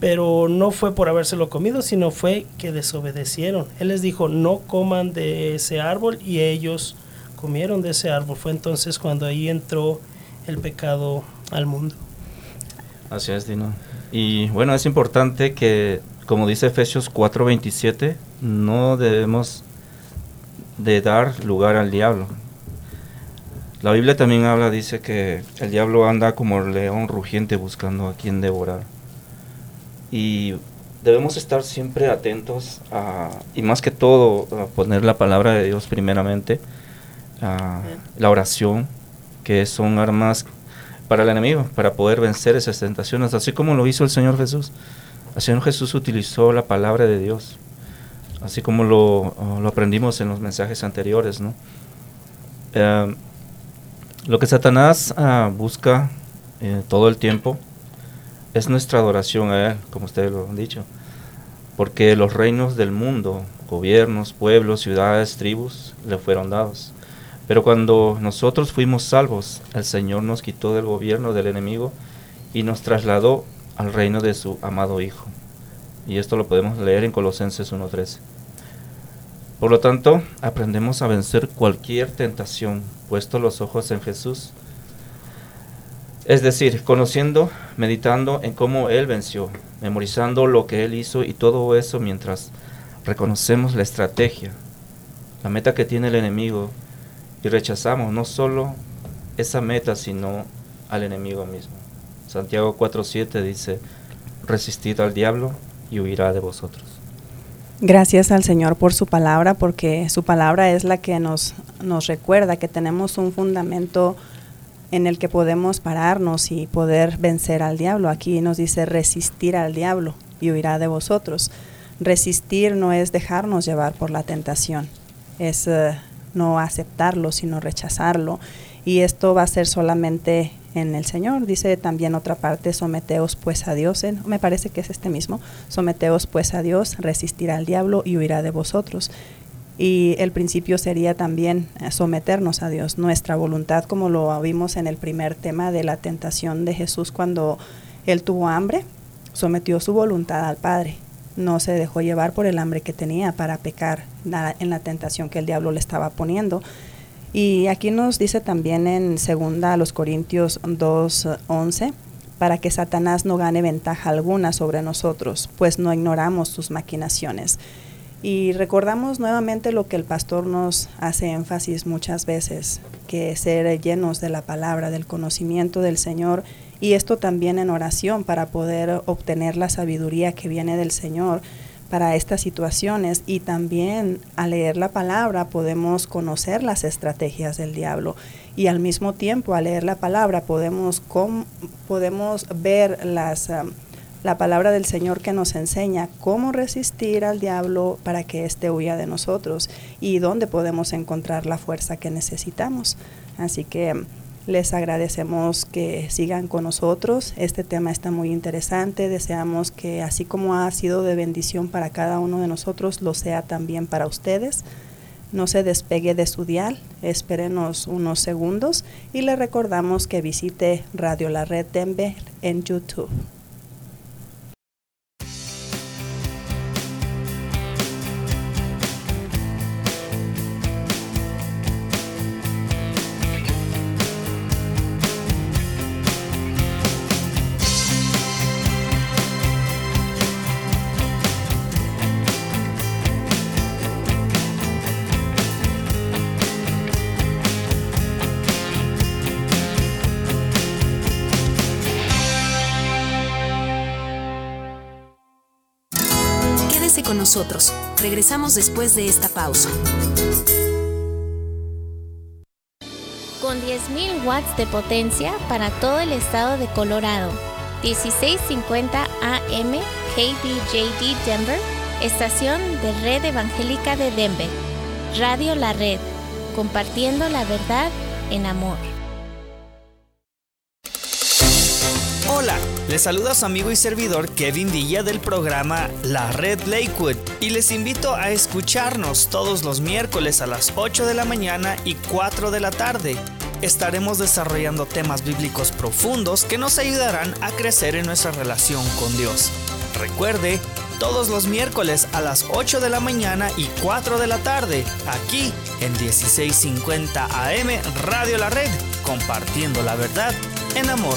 Speaker 10: pero no fue por habérselo comido, sino fue que desobedecieron. Él les dijo, no coman de ese árbol y ellos comieron de ese árbol. Fue entonces cuando ahí entró el pecado al mundo.
Speaker 11: Así es, Dino. Y bueno, es importante que, como dice Efesios 4:27, no debemos de dar lugar al diablo. La Biblia también habla, dice que el diablo anda como el león rugiente buscando a quien devorar. Y debemos estar siempre atentos a, y más que todo, a poner la palabra de Dios primeramente, a la oración, que son armas para el enemigo, para poder vencer esas tentaciones, así como lo hizo el Señor Jesús. El Señor Jesús utilizó la palabra de Dios así como lo, lo aprendimos en los mensajes anteriores. ¿no? Eh, lo que Satanás uh, busca eh, todo el tiempo es nuestra adoración a Él, como ustedes lo han dicho, porque los reinos del mundo, gobiernos, pueblos, ciudades, tribus, le fueron dados. Pero cuando nosotros fuimos salvos, el Señor nos quitó del gobierno del enemigo y nos trasladó al reino de su amado Hijo. Y esto lo podemos leer en Colosenses 1.13. Por lo tanto, aprendemos a vencer cualquier tentación puesto los ojos en Jesús. Es decir, conociendo, meditando en cómo Él venció, memorizando lo que Él hizo y todo eso mientras reconocemos la estrategia, la meta que tiene el enemigo y rechazamos no solo esa meta, sino al enemigo mismo. Santiago 4.7 dice, resistid al diablo y huirá de vosotros.
Speaker 8: Gracias al Señor por su palabra, porque su palabra es la que nos, nos recuerda que tenemos un fundamento en el que podemos pararnos y poder vencer al diablo. Aquí nos dice resistir al diablo y huirá de vosotros. Resistir no es dejarnos llevar por la tentación, es uh, no aceptarlo, sino rechazarlo. Y esto va a ser solamente en el Señor. Dice también otra parte, someteos pues a Dios, ¿eh? me parece que es este mismo, someteos pues a Dios, resistir al diablo y huirá de vosotros. Y el principio sería también eh, someternos a Dios, nuestra voluntad, como lo vimos en el primer tema de la tentación de Jesús cuando él tuvo hambre, sometió su voluntad al Padre. No se dejó llevar por el hambre que tenía para pecar en la tentación que el diablo le estaba poniendo y aquí nos dice también en segunda a los Corintios 2:11 para que Satanás no gane ventaja alguna sobre nosotros, pues no ignoramos sus maquinaciones. Y recordamos nuevamente lo que el pastor nos hace énfasis muchas veces, que ser llenos de la palabra, del conocimiento del Señor, y esto también en oración para poder obtener la sabiduría que viene del Señor para estas situaciones. Y también al leer la palabra podemos conocer las estrategias del diablo. Y al mismo tiempo al leer la palabra podemos, podemos ver las, um, la palabra del Señor que nos enseña cómo resistir al diablo para que éste huya de nosotros y dónde podemos encontrar la fuerza que necesitamos. Así que les agradecemos que sigan con nosotros. Este tema está muy interesante. Deseamos que así como ha sido de bendición para cada uno de nosotros, lo sea también para ustedes. No se despegue de su dial, espérenos unos segundos y le recordamos que visite Radio La Red Denver en YouTube.
Speaker 12: Regresamos después de esta pausa.
Speaker 13: Con 10.000 watts de potencia para todo el estado de Colorado. 1650 AM KBJD Denver, estación de Red Evangélica de Denver. Radio La Red, compartiendo la verdad en amor.
Speaker 23: Hola, les saluda su amigo y servidor Kevin Villa del programa La Red Lakewood y les invito a escucharnos todos los miércoles a las 8 de la mañana y 4 de la tarde. Estaremos desarrollando temas bíblicos profundos que nos ayudarán a crecer en nuestra relación con Dios. Recuerde, todos los miércoles a las 8 de la mañana y 4 de la tarde, aquí en 1650 AM Radio La Red, compartiendo la verdad en amor.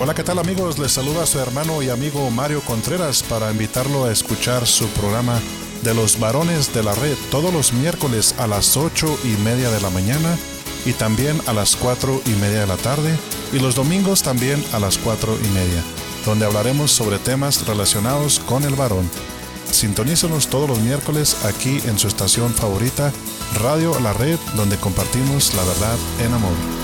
Speaker 18: Hola, ¿qué tal amigos? Les saluda su hermano y amigo Mario Contreras para invitarlo a escuchar su programa de los varones de la red todos los miércoles a las ocho y media de la mañana y también a las cuatro y media de la tarde y los domingos también a las cuatro y media, donde hablaremos sobre temas relacionados con el varón. Sintonícenos todos los miércoles aquí en su estación favorita, Radio La Red, donde compartimos la verdad en amor.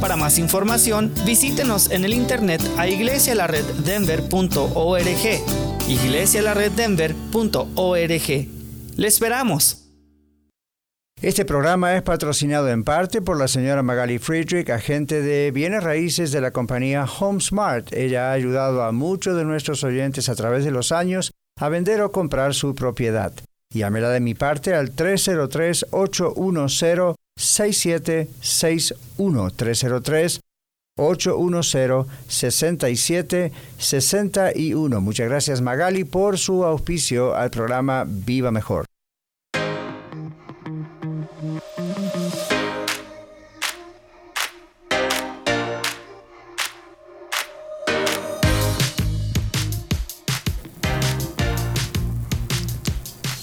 Speaker 23: Para más información, visítenos en el internet a iglesialareddenver.org. iglesialareddenver.org. Le esperamos.
Speaker 15: Este programa es patrocinado en parte por la señora Magali Friedrich, agente de bienes raíces de la compañía HomeSmart. Ella ha ayudado a muchos de nuestros oyentes a través de los años a vender o comprar su propiedad. Llámela de mi parte al 303-810 6761 303 810 6761. Muchas gracias Magali por su auspicio al programa Viva Mejor.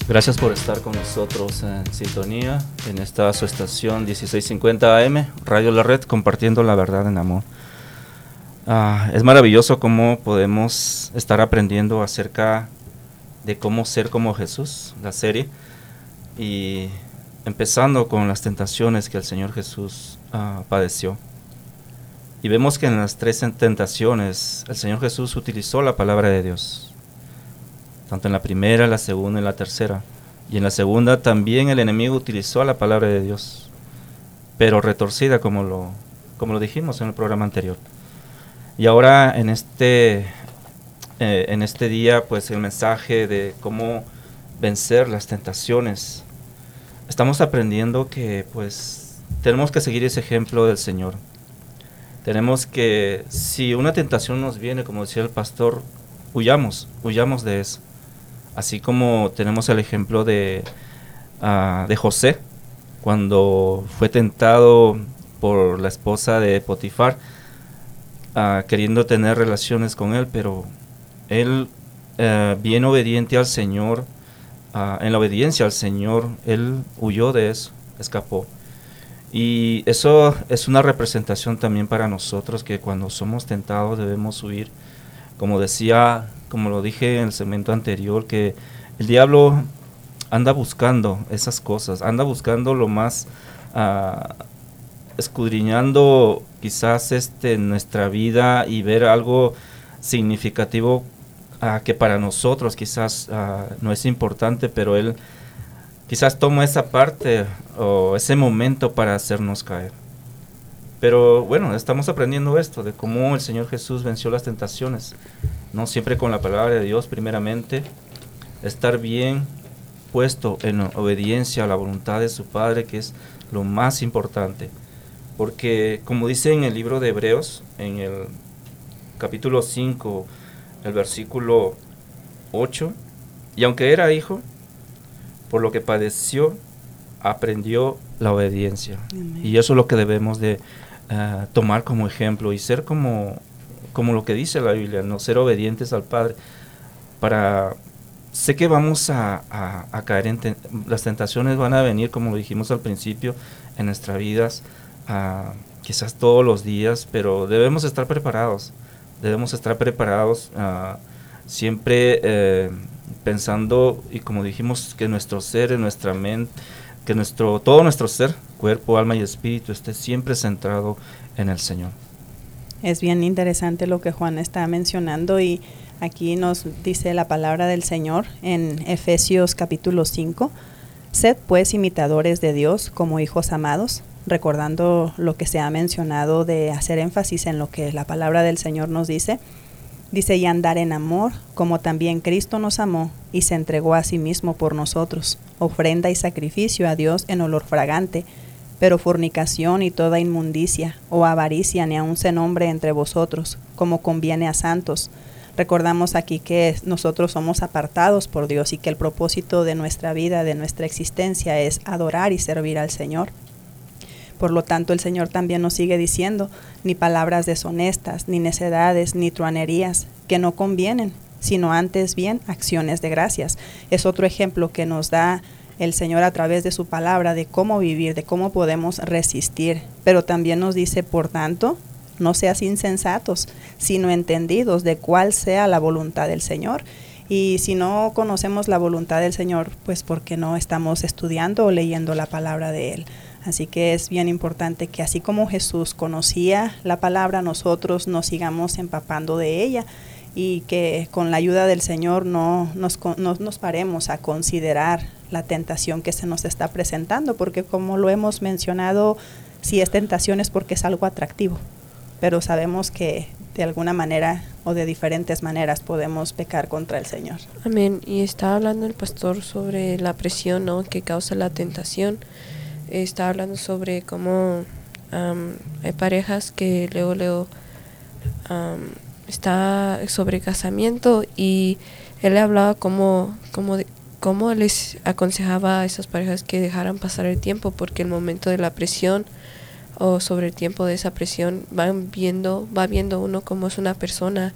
Speaker 11: Gracias por estar con nosotros en sintonía en esta su estación 1650 AM, Radio La Red, compartiendo la verdad en amor. Ah, es maravilloso cómo podemos estar aprendiendo acerca de cómo ser como Jesús, la serie, y empezando con las tentaciones que el Señor Jesús ah, padeció. Y vemos que en las tres tentaciones el Señor Jesús utilizó la palabra de Dios tanto en la primera, la segunda y la tercera. Y en la segunda también el enemigo utilizó la palabra de Dios, pero retorcida como lo, como lo dijimos en el programa anterior. Y ahora en este, eh, en este día, pues el mensaje de cómo vencer las tentaciones. Estamos aprendiendo que pues tenemos que seguir ese ejemplo del Señor. Tenemos que, si una tentación nos viene, como decía el pastor, huyamos, huyamos de eso. Así como tenemos el ejemplo de, ah, de José, cuando fue tentado por la esposa de Potifar, ah, queriendo tener relaciones con él, pero él eh, bien obediente al Señor, ah, en la obediencia al Señor, él huyó de eso, escapó. Y eso es una representación también para nosotros que cuando somos tentados debemos huir. Como decía, como lo dije en el segmento anterior, que el diablo anda buscando esas cosas, anda buscando lo más, ah, escudriñando quizás este, nuestra vida y ver algo significativo ah, que para nosotros quizás ah, no es importante, pero él quizás toma esa parte o ese momento para hacernos caer. Pero bueno, estamos aprendiendo esto, de cómo el Señor Jesús venció las tentaciones, no siempre con la palabra de Dios primeramente, estar bien puesto en obediencia a la voluntad de su Padre, que es lo más importante. Porque como dice en el libro de Hebreos, en el capítulo 5, el versículo 8, y aunque era hijo, por lo que padeció, aprendió la obediencia. Y eso es lo que debemos de eh, tomar como ejemplo y ser como, como lo que dice la Biblia, no ser obedientes al Padre. Para, sé que vamos a, caer en, las tentaciones van a venir, como lo dijimos al principio, en nuestras vidas, quizás todos los días, pero debemos estar preparados, debemos estar preparados ah, siempre eh, pensando, y como dijimos, que nuestro ser, nuestra mente, que nuestro, todo nuestro ser, cuerpo, alma y espíritu, esté siempre centrado en el Señor.
Speaker 8: Es bien interesante lo que Juan está mencionando y aquí nos dice la palabra del Señor en Efesios capítulo 5. Sed pues imitadores de Dios como hijos amados, recordando lo que se ha mencionado de hacer énfasis en lo que la palabra del Señor nos dice Dice, y andar en amor, como también Cristo nos amó y se entregó a sí mismo por nosotros, ofrenda y sacrificio a Dios en olor fragante. Pero fornicación y toda inmundicia o avaricia ni aun se nombre entre vosotros, como conviene a santos. Recordamos aquí que nosotros somos apartados por Dios y que el propósito de nuestra vida, de nuestra existencia, es adorar y servir al Señor. Por lo tanto, el Señor también nos sigue diciendo, ni palabras deshonestas, ni necedades, ni truanerías, que no convienen, sino antes bien acciones de gracias. Es otro ejemplo que nos da el Señor a través de su palabra de cómo vivir, de cómo podemos resistir. Pero también nos dice, por tanto, no seas insensatos, sino entendidos de cuál sea la voluntad del Señor. Y si no conocemos la voluntad del Señor, pues porque no estamos estudiando o leyendo la palabra de Él. Así que es bien importante que así como Jesús conocía la palabra, nosotros nos sigamos empapando de ella y que con la ayuda del Señor no nos, nos paremos a considerar la tentación que se nos está presentando, porque como lo hemos mencionado, si es tentación es porque es algo atractivo, pero sabemos que de alguna manera o de diferentes maneras podemos pecar contra el Señor.
Speaker 9: Amén. Y está hablando el pastor sobre la presión ¿no? que causa la tentación está hablando sobre cómo hay parejas que luego, luego está sobre casamiento y él le hablaba como, como, cómo les aconsejaba a esas parejas que dejaran pasar el tiempo porque el momento de la presión o sobre el tiempo de esa presión van viendo, va viendo uno como es una persona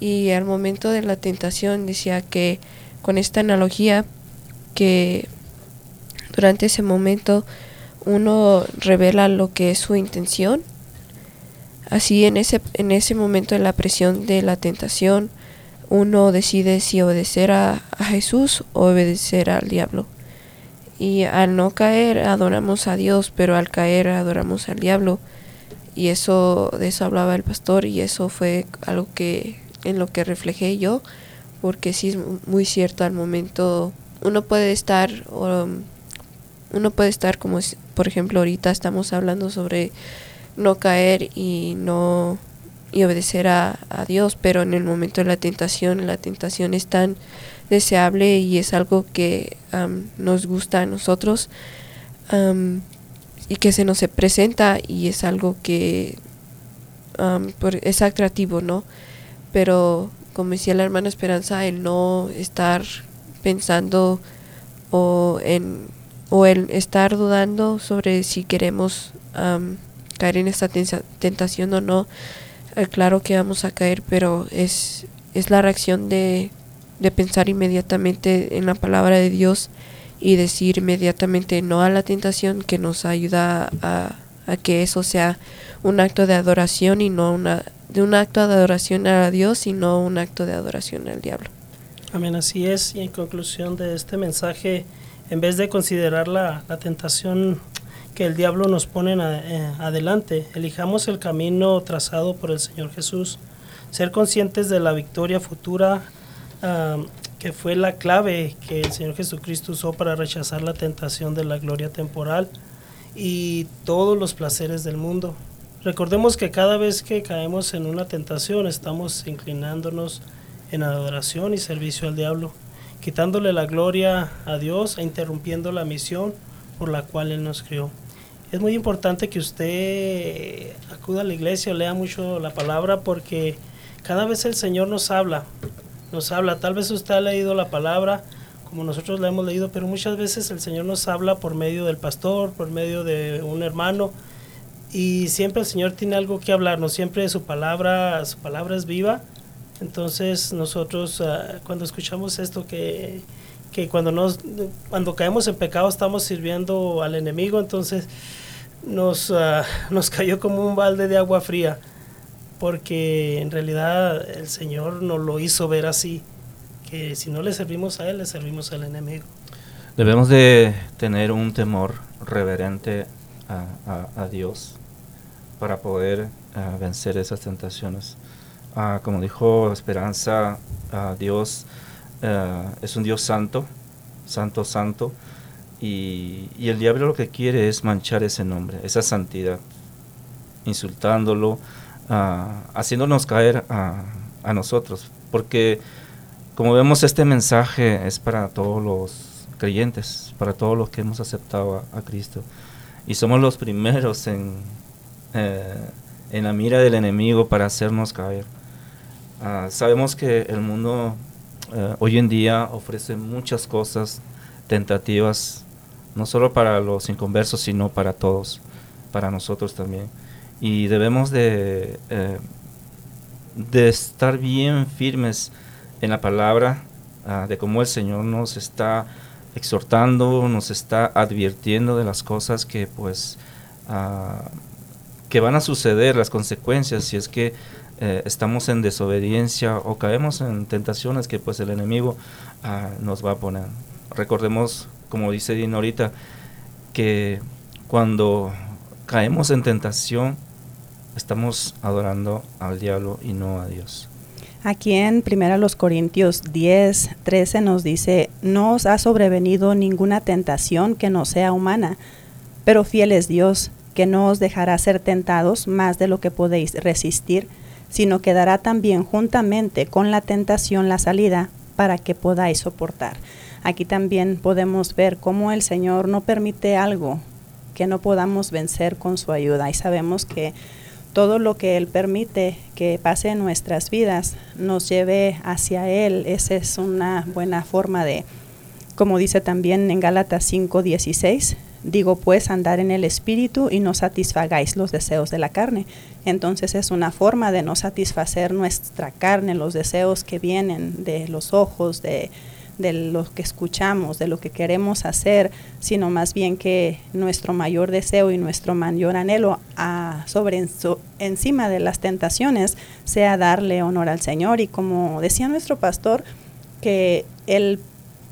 Speaker 9: y al momento de la tentación decía que con esta analogía que durante ese momento uno revela lo que es su intención. Así en ese, en ese momento de la presión de la tentación, uno decide si obedecer a, Jesús o obedecer al diablo. Y al no caer adoramos a Dios, pero al caer adoramos al diablo. Y eso, de eso hablaba el pastor y eso fue algo que en lo que reflejé yo, porque sí es muy cierto al momento uno puede estar um, uno puede estar como, por ejemplo, ahorita estamos hablando sobre no caer y no y obedecer a, Dios, pero en el momento de la tentación, la tentación es tan deseable y es algo que nos gusta a nosotros y que se nos presenta y es algo que es atractivo, ¿no? Pero como decía la hermana Esperanza, el no estar pensando o en o el estar dudando sobre si queremos caer en esta tentación o no, claro que vamos a caer, pero es, es la reacción de, de pensar inmediatamente en la palabra de Dios y decir inmediatamente no a la tentación que nos ayuda a, a que eso sea un acto de adoración y no una de un acto de adoración a Dios sino un acto de adoración al diablo.
Speaker 10: Amén, así es. Y en conclusión de este mensaje, en vez de considerar la, la tentación que el diablo nos pone eh, adelante, elijamos el camino trazado por el Señor Jesús. Ser conscientes de la victoria futura que fue la clave que el Señor Jesucristo usó para rechazar la tentación de la gloria temporal y todos los placeres del mundo. Recordemos que cada vez que caemos en una tentación estamos inclinándonos en adoración y servicio al diablo, quitándole la gloria a Dios e interrumpiendo la misión por la cual Él nos crió. Es muy importante que usted acuda a la iglesia lea mucho la palabra porque cada vez el Señor nos habla, nos habla. Tal vez usted ha leído la palabra como nosotros la hemos leído, pero muchas veces el Señor nos habla por medio del pastor, por medio de un hermano, y siempre el Señor tiene algo que hablarnos, siempre su palabra, su palabra es viva. Entonces nosotros ah, cuando escuchamos esto que, que cuando nos cuando caemos en pecado estamos sirviendo al enemigo, entonces nos, ah, nos cayó como un balde de agua fría, porque en realidad el Señor nos lo hizo ver así, que si no le servimos a Él, le servimos al enemigo.
Speaker 11: Debemos de tener un temor reverente a, a- a Dios para poder ah, vencer esas tentaciones. Ah, como dijo Esperanza, Dios ah, es un Dios santo, santo, santo, y, y el diablo lo que quiere es manchar ese nombre, esa santidad, insultándolo, ah, haciéndonos caer a, a nosotros, porque como vemos este mensaje es para todos los creyentes, para todos los que hemos aceptado a, a Cristo, y somos los primeros en, eh, en la mira del enemigo para hacernos caer. Ah, sabemos que el mundo eh, hoy en día ofrece muchas cosas tentativas, no solo para los inconversos, sino para todos, para nosotros también. Y debemos de, eh, de estar bien firmes en la palabra, ah, de cómo el Señor nos está exhortando, nos está advirtiendo de las cosas que pues ah, que van a suceder, las consecuencias, si es que eh, estamos en desobediencia o caemos en tentaciones que pues el enemigo ah, nos va a poner. Recordemos, como dice Dino ahorita, que cuando caemos en tentación, estamos adorando al diablo y no a Dios.
Speaker 8: Aquí en 1 Corintios 10, 13 nos dice, no os ha sobrevenido ninguna tentación que no sea humana, pero fiel es Dios, que no os dejará ser tentados más de lo que podéis resistir, sino que dará también juntamente con la tentación la salida para que podáis soportar. Aquí también podemos ver cómo el Señor no permite algo que no podamos vencer con su ayuda y sabemos que todo lo que Él permite que pase en nuestras vidas nos lleve hacia Él. Esa es una buena forma de, como dice también en Gálatas 5:16, digo pues andar en el Espíritu y no satisfagáis los deseos de la carne. Entonces es una forma de no satisfacer nuestra carne, los deseos que vienen de los ojos, de, de lo que escuchamos, de lo que queremos hacer, sino más bien que nuestro mayor deseo y nuestro mayor anhelo a, sobre encima de las tentaciones sea darle honor al Señor y como decía nuestro pastor que el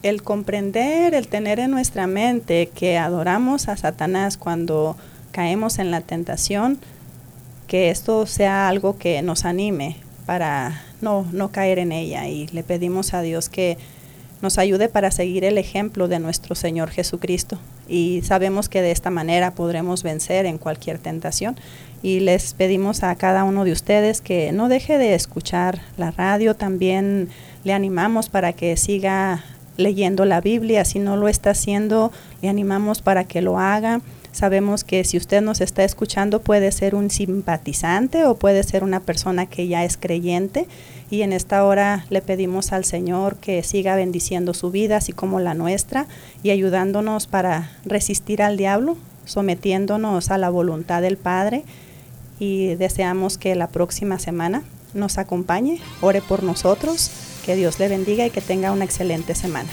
Speaker 8: el comprender, el tener en nuestra mente que adoramos a Satanás cuando caemos en la tentación, que esto sea algo que nos anime para no, no caer en ella. Y le pedimos a Dios que nos ayude para seguir el ejemplo de nuestro Señor Jesucristo. Y sabemos que de esta manera podremos vencer en cualquier tentación. Y les pedimos a cada uno de ustedes que no deje de escuchar la radio, también le animamos para que siga leyendo la Biblia, si no lo está haciendo, le animamos para que lo haga. Sabemos que si usted nos está escuchando puede ser un simpatizante o puede ser una persona que ya es creyente. Y en esta hora le pedimos al Señor que siga bendiciendo su vida así como la nuestra y ayudándonos para resistir al diablo, sometiéndonos a la voluntad del Padre. Y deseamos que la próxima semana nos acompañe, ore por nosotros, Que Dios le bendiga y que tenga una excelente semana.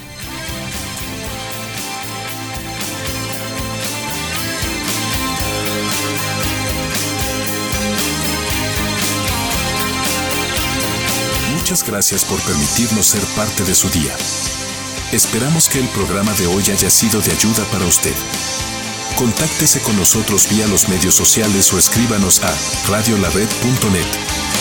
Speaker 7: Muchas gracias por permitirnos ser parte de su día. Esperamos que el programa de hoy haya sido de ayuda para usted. Contáctese con nosotros vía los medios sociales o escríbanos a radiolared.net.